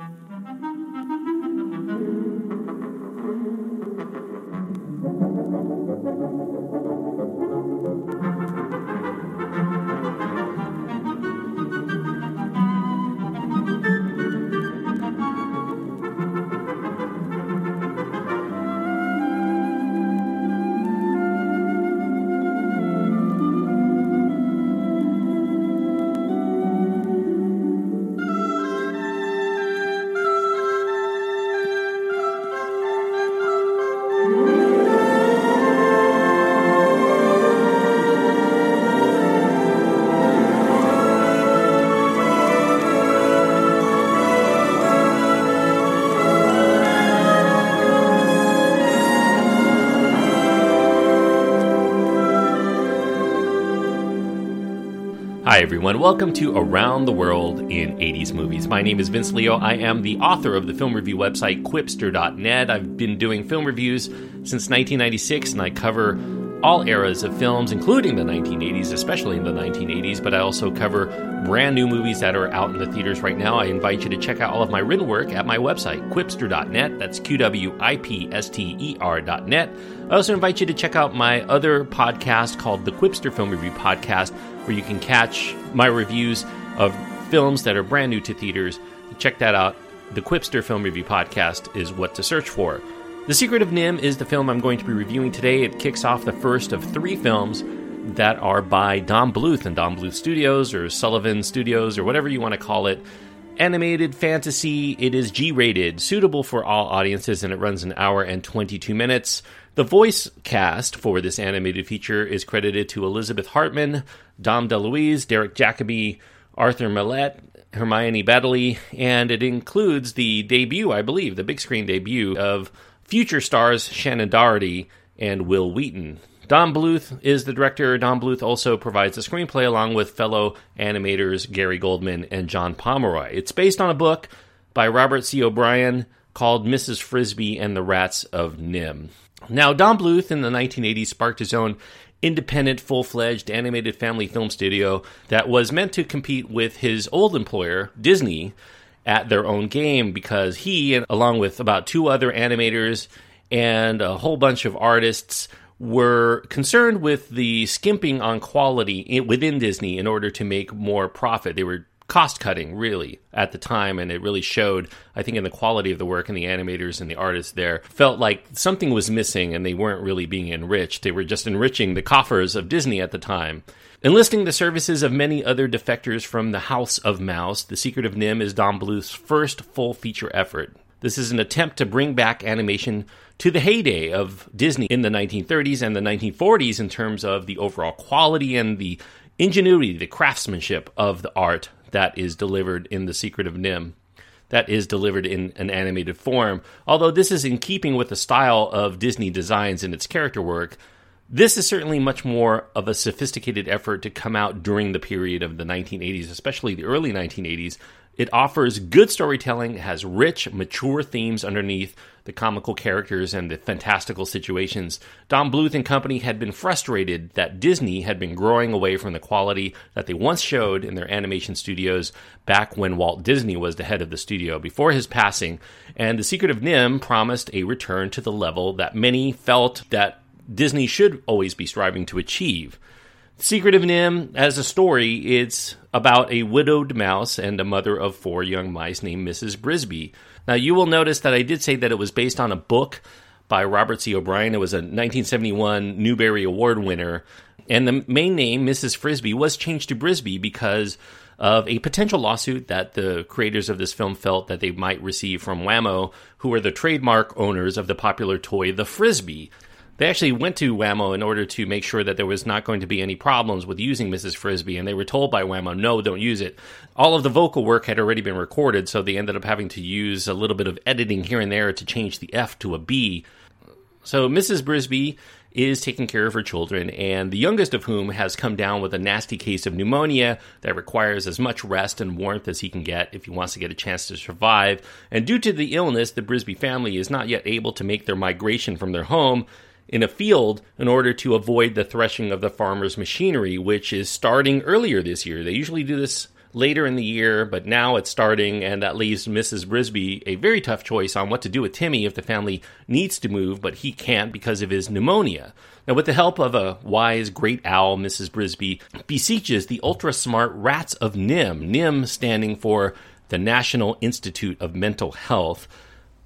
Hi, everyone. Welcome to Around the World in 80s Movies. My name is Vince Leo. I am the author of the film review website Qwipster.net. I've been doing film reviews since 1996, and I cover all eras of films, including the 1980s, especially in the 1980s, but I also cover brand new movies that are out in the theaters right now. I invite you to check out all of my written work at my website, qwipster.net. That's Q W I P S T E R.net. I also invite you to check out my other podcast called the Qwipster Film Review Podcast, where you can catch my reviews of films that are brand new to theaters. Check that out. The Qwipster Film Review Podcast is what to search for. The Secret of NIMH is the film I'm going to be reviewing today. It kicks off the first of three films that are by Don Bluth and Don Bluth Studios or Sullivan Studios or whatever you want to call it. Animated fantasy, it is G rated, suitable for all audiences, and it runs an hour and 22 minutes. The voice cast for this animated feature is credited to Elizabeth Hartman, Dom DeLuise, Derek Jacobi, Arthur Malet, Hermione Baddeley, and it includes the debut, I believe, the big screen debut of future stars Shannen Doherty and Wil Wheaton. Don Bluth is the director. Don Bluth also provides the screenplay along with fellow animators Gary Goldman and John Pomeroy. It's based on a book by Robert C. O'Brien called Mrs. Frisby and the Rats of NIMH. Now, Don Bluth in the 1980s sparked his own independent, full fledged animated family film studio that was meant to compete with his old employer, Disney, at their own game because he, along with about two other animators and a whole bunch of artists, were concerned with the skimping on quality within Disney in order to make more profit. They were cost cutting really at the time and it really showed i think in the quality of the work and the animators and the artists there felt like something was missing and they weren't really being enriched they were just enriching the coffers of disney at the time Enlisting the services of many other defectors from the House of Mouse, The Secret of NIMH is Don Bluth's first full feature effort. This is an attempt to bring back animation to the heyday of Disney in the 1930s and the 1940s in terms of the overall quality and the ingenuity, the craftsmanship of the art that is delivered in The Secret of NIMH. That is delivered in an animated form. Although this is in keeping with the style of Disney designs in its character work, this is certainly much more of a sophisticated effort to come out during the period of the 1980s, especially the early 1980s. It offers good storytelling, has rich, mature themes underneath the comical characters and the fantastical situations. Don Bluth and company had been frustrated that Disney had been growing away from the quality that they once showed in their animation studios back when Walt Disney was the head of the studio before his passing. And The Secret of NIMH promised a return to the level that many felt that Disney should always be striving to achieve. Secret of NIMH, as a story, it's about a widowed mouse and a mother of four young mice named Mrs. Brisby. Now, you will notice that I did say that it was based on a book by Robert C. O'Brien. It was a 1971 Newbery Award winner. And the main name, Mrs. Frisby, was changed to Brisby because of a potential lawsuit that the creators of this film felt that they might receive from Wham-O, who are the trademark owners of the popular toy, the Frisbee. They actually went to Wham-O in order to make sure that there was not going to be any problems with using Mrs. Frisby, and they were told by Wham-O, no, don't use it. All of the vocal work had already been recorded, so they ended up having to use a little bit of editing here and there to change the F to a B. So Mrs. Brisby is taking care of her children, and the youngest of whom has come down with a nasty case of pneumonia that requires as much rest and warmth as he can get if he wants to get a chance to survive. And due to the illness, the Brisby family is not yet able to make their migration from their home in a field in order to avoid the threshing of the farmer's machinery, which is starting earlier this year. They usually do this later in the year, but now it's starting, and that leaves Mrs. Brisby a very tough choice on what to do with Timmy if the family needs to move, but he can't because of his pneumonia. Now, with the help of a wise great owl, Mrs. Brisby beseeches the ultra smart rats of NIMH, NIMH standing for the National Institute of Mental Health.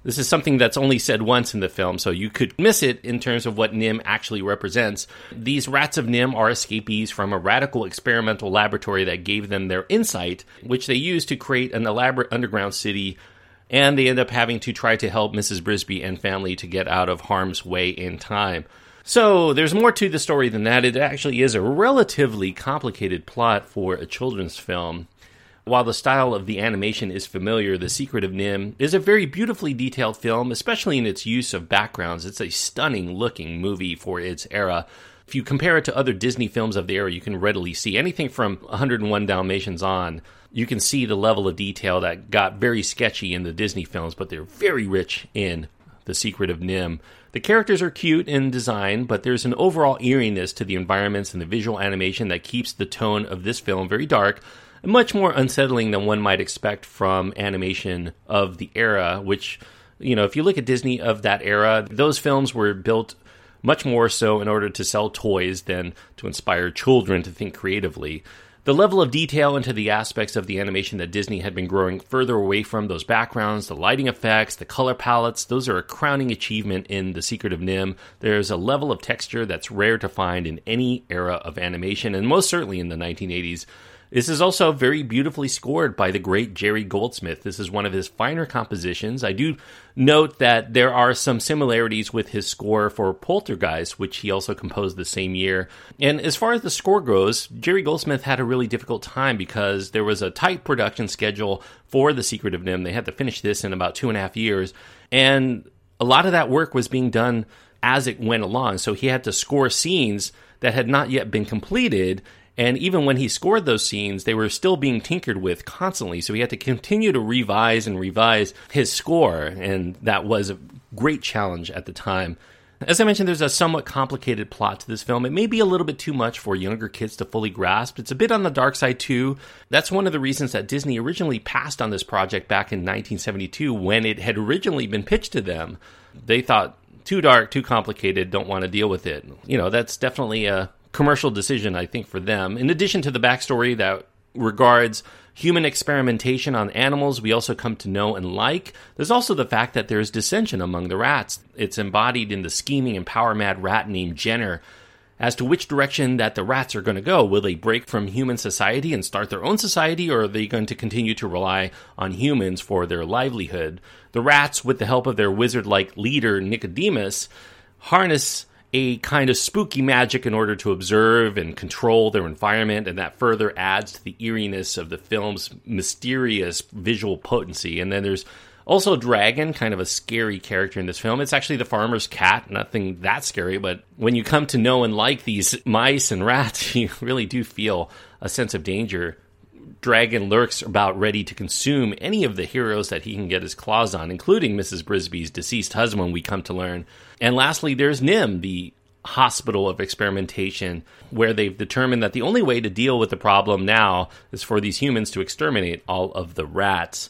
This is something that's only said once in the film, so you could miss it in terms of what NIMH actually represents. These rats of NIMH are escapees from a radical experimental laboratory that gave them their insight, which they use to create an elaborate underground city. And they end up having to try to help Mrs. Brisby and family to get out of harm's way in time. So there's more to the story than that. It actually is a relatively complicated plot for a children's film. While the style of the animation is familiar, The Secret of NIMH is a very beautifully detailed film, especially in its use of backgrounds. It's a stunning looking movie for its era. If you compare it to other Disney films of the era, you can readily see anything from 101 Dalmatians on. You can see the level of detail that got very sketchy in the Disney films, but they're very rich in The Secret of NIMH. The characters are cute in design, but there's an overall eeriness to the environments and the visual animation that keeps the tone of this film very dark, much more unsettling than one might expect from animation of the era, which, you know, if you look at Disney of that era, those films were built much more so in order to sell toys than to inspire children to think creatively. The level of detail into the aspects of the animation that Disney had been growing further away from, those backgrounds, the lighting effects, the color palettes, those are a crowning achievement in The Secret of NIMH. There's a level of texture that's rare to find in any era of animation, and most certainly in the 1980s. This is also very beautifully scored by the great Jerry Goldsmith. This is one of his finer compositions. I do note that there are some similarities with his score for Poltergeist, which he also composed the same year. And as far as the score goes, Jerry Goldsmith had a really difficult time because there was a tight production schedule for The Secret of NIMH. They had to finish this in about two and a half years. And a lot of that work was being done as it went along. So he had to score scenes that had not yet been completed and even when he scored those scenes, they were still being tinkered with constantly. So he had to continue to revise and revise his score. And that was a great challenge at the time. As I mentioned, there's a somewhat complicated plot to this film. It may be a little bit too much for younger kids to fully grasp. It's a bit on the dark side, too. That's one of the reasons that Disney originally passed on this project back in 1972 when it had originally been pitched to them. They thought, too dark, too complicated, don't want to deal with it. You know, that's definitely a commercial decision, I think, for them. In addition to the backstory that regards human experimentation on animals we also come to know and like, there's also the fact that there's dissension among the rats. It's embodied in the scheming and power mad rat named Jenner. As to which direction that the rats are going to go. Will they break from human society and start their own society, or are they going to continue to rely on humans for their livelihood? The rats, with the help of their wizard like leader Nicodemus, harness a kind of spooky magic in order to observe and control their environment, and that further adds to the eeriness of the film's mysterious visual potency. And then there's also a Dragon, kind of a scary character in this film. It's actually the farmer's cat, nothing that scary, but when you come to know and like these mice and rats, you really do feel a sense of danger. Dragon lurks about ready to consume any of the heroes that he can get his claws on, including Mrs. Brisby's deceased husband, we come to learn. And lastly, there's NIMH, the hospital of experimentation, where they've determined that the only way to deal with the problem now is for these humans to exterminate all of the rats.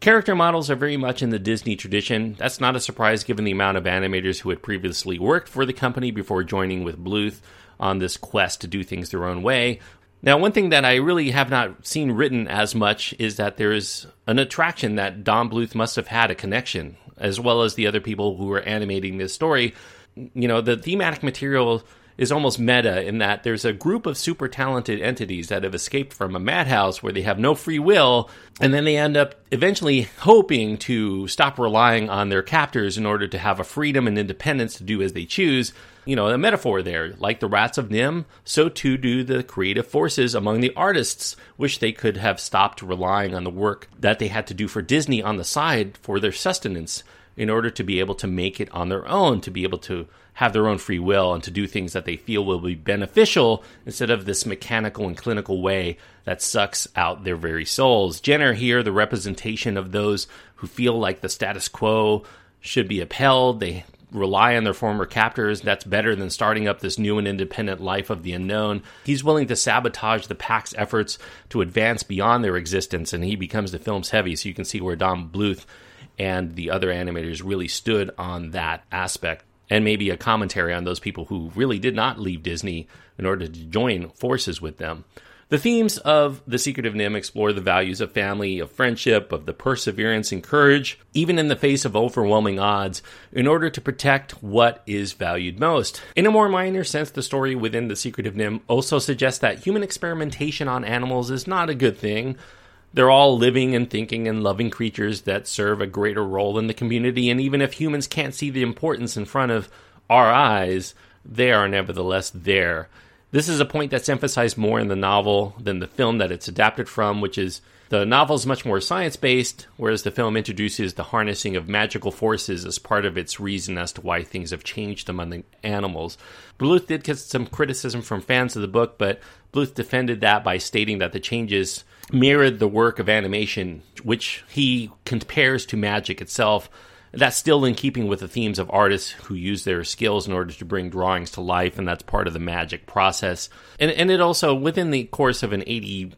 Character models are very much in the Disney tradition. That's not a surprise given the amount of animators who had previously worked for the company before joining with Bluth on this quest to do things their own way. Now, one thing that I really have not seen written as much is that there is an attraction that Don Bluth must have had a connection as well as the other people who were animating this story. You know, the thematic material is almost meta in that there's a group of super talented entities that have escaped from a madhouse where they have no free will, and then they end up eventually hoping to stop relying on their captors in order to have a freedom and independence to do as they choose. You know, a metaphor there. Like the rats of NIMH, so too do the creative forces among the artists wish they could have stopped relying on the work that they had to do for Disney on the side for their sustenance in order to be able to make it on their own, to be able to have their own free will and to do things that they feel will be beneficial instead of this mechanical and clinical way that sucks out their very souls. Jenner here, the representation of those who feel like the status quo should be upheld. They rely on their former captors. That's better than starting up this new and independent life of the unknown. He's willing to sabotage the pack's efforts to advance beyond their existence, and he becomes the film's heavy. So you can see where Don Bluth and the other animators really stood on that aspect. And maybe a commentary on those people who really did not leave Disney in order to join forces with them. The themes of The Secret of NIMH explore the values of family, of friendship, of the perseverance and courage, even in the face of overwhelming odds, in order to protect what is valued most. In a more minor sense, the story within The Secret of NIMH also suggests that human experimentation on animals is not a good thing. They're all living and thinking and loving creatures that serve a greater role in the community, and even if humans can't see the importance in front of our eyes, they are nevertheless there. This is a point that's emphasized more in the novel than the film that it's adapted from, which is the novel is much more science based, whereas the film introduces the harnessing of magical forces as part of its reason as to why things have changed among the animals. Bluth did get some criticism from fans of the book, but Bluth defended that by stating that the changes mirrored the work of animation, which he compares to magic itself that's still in keeping with the themes of artists who use their skills in order to bring drawings to life, and that's part of the magic process. And, and it also, within the course of an 80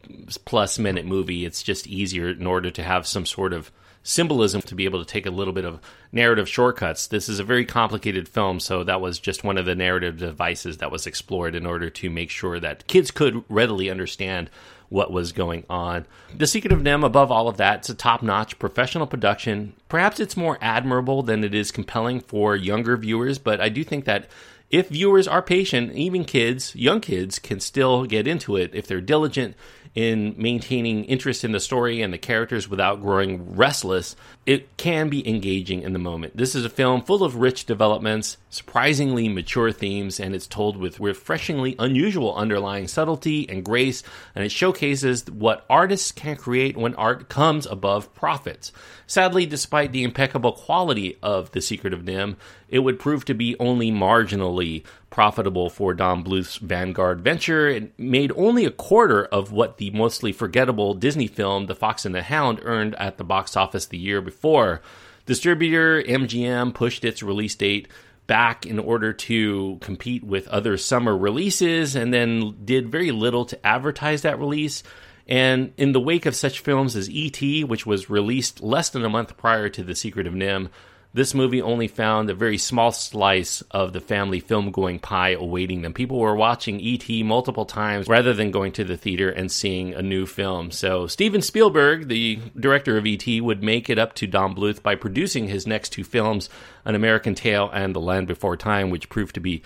plus minute movie, it's just easier in order to have some sort of symbolism to be able to take a little bit of narrative shortcuts. This is a very complicated film, so that was just one of the narrative devices that was explored in order to make sure that kids could readily understand what was going on. The Secret of NIMH, above all of that, it's a top notch professional production. Perhaps it's more admirable than it is compelling for younger viewers, but I do think that if viewers are patient, even kids, young kids, can still get into it if they're diligent in maintaining interest in the story and the characters without growing restless, it can be engaging in the moment. This is a film full of rich developments, surprisingly mature themes, and it's told with refreshingly unusual underlying subtlety and grace, and it showcases what artists can create when art comes above profits. Sadly, despite the impeccable quality of The Secret of NIMH, it would prove to be only marginally profitable for Don Bluth's Vanguard venture. It made only a quarter of what the mostly forgettable Disney film The Fox and the Hound earned at the box office the year before. Distributor MGM pushed its release date back in order to compete with other summer releases and then did very little to advertise that release. And in the wake of such films as E.T., which was released less than a month prior to The Secret of NIMH, this movie only found a very small slice of the family film going pie awaiting them. People were watching E.T. multiple times rather than going to the theater and seeing a new film. So, Steven Spielberg, the director of E.T., would make it up to Don Bluth by producing his next two films, An American Tail and The Land Before Time, which proved to be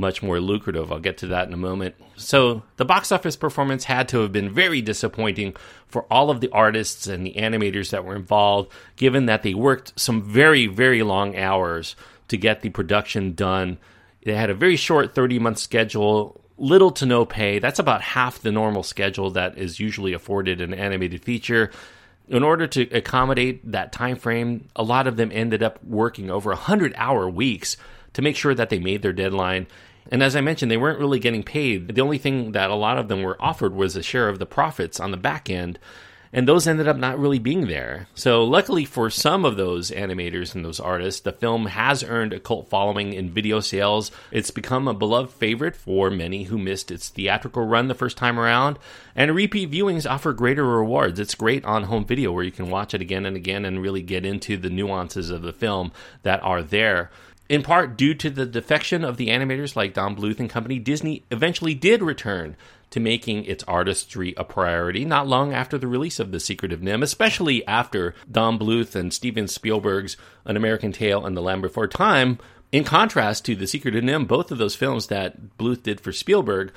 much more lucrative. I'll get to that in a moment. So, the box office performance had to have been very disappointing for all of the artists and the animators that were involved, given that they worked some very, very long hours to get the production done. They had a very short 30 month schedule, little to no pay. That's about half the normal schedule that is usually afforded an animated feature. In order to accommodate that time frame, a lot of them ended up working over 100 hour weeks to make sure that they made their deadline and as I mentioned, they weren't really getting paid. The only thing that a lot of them were offered was a share of the profits on the back end. And those ended up not really being there. So, luckily for some of those animators and those artists, the film has earned a cult following in video sales. It's become a beloved favorite for many who missed its theatrical run the first time around. And repeat viewings offer greater rewards. It's great on home video where you can watch it again and again and really get into the nuances of the film that are there. In part due to the defection of the animators like Don Bluth and company, Disney eventually did return to making its artistry a priority not long after the release of The Secret of NIMH, especially after Don Bluth and Steven Spielberg's An American Tail and The Land Before Time. In contrast to The Secret of NIMH, both of those films that Bluth did for Spielberg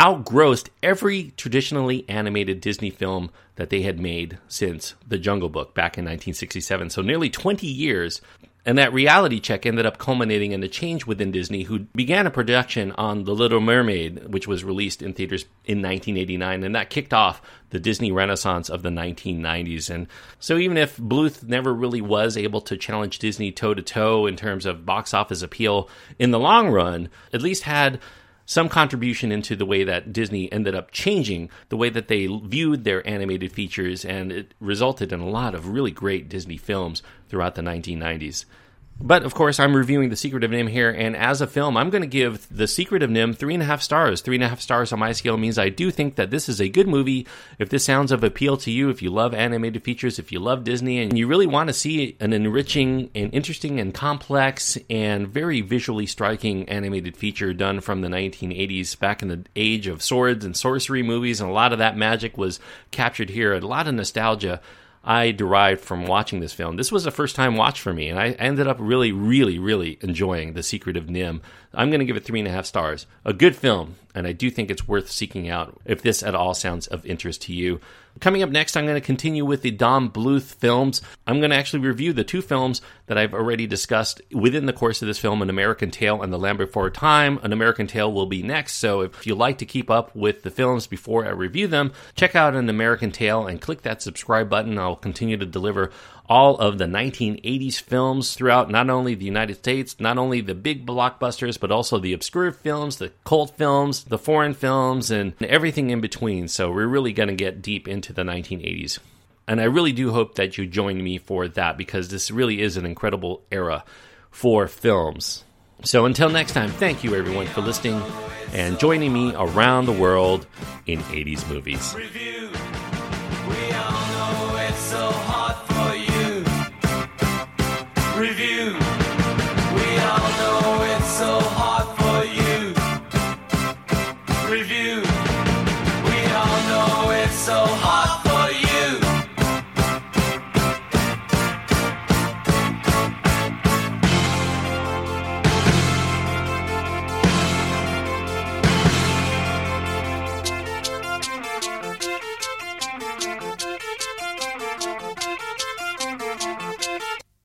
outgrossed every traditionally animated Disney film that they had made since The Jungle Book back in 1967. So nearly 20 years and that reality check ended up culminating in a change within Disney, who began a production on The Little Mermaid, which was released in theaters in 1989. And that kicked off the Disney renaissance of the 1990s. And so, even if Bluth never really was able to challenge Disney toe to toe in terms of box office appeal in the long run, at least had some contribution into the way that Disney ended up changing the way that they viewed their animated features, and it resulted in a lot of really great Disney films throughout the 1990s. But of course, I'm reviewing The Secret of NIMH here, and as a film, I'm going to give The Secret of NIMH three and a half stars. Three and a half stars on my scale means I do think that this is a good movie. If this sounds of appeal to you, if you love animated features, if you love Disney, and you really want to see an enriching and interesting and complex and very visually striking animated feature done from the 1980s, back in the age of swords and sorcery movies, and a lot of that magic was captured here, a lot of nostalgia. I derived from watching this film. This was a first time watch for me, and I ended up really, really, really enjoying The Secret of NIMH. I'm going to give it three and a half stars. A good film, and I do think it's worth seeking out if this at all sounds of interest to you. Coming up next, I'm going to continue with the Don Bluth films. I'm going to actually review the two films that I've already discussed within the course of this film An American Tail and The Land Before Time. An American Tail will be next, so if you like to keep up with the films before I review them, check out An American Tail and click that subscribe button. I'll continue to deliver all of the 1980s films throughout not only the United States, not only the big blockbusters, but also the obscure films, the cult films, the foreign films, and everything in between. So we're really going to get deep into the 1980s. And I really do hope that you join me for that because this really is an incredible era for films. So until next time, thank you everyone for listening and joining me around the world in 80s movies. Review.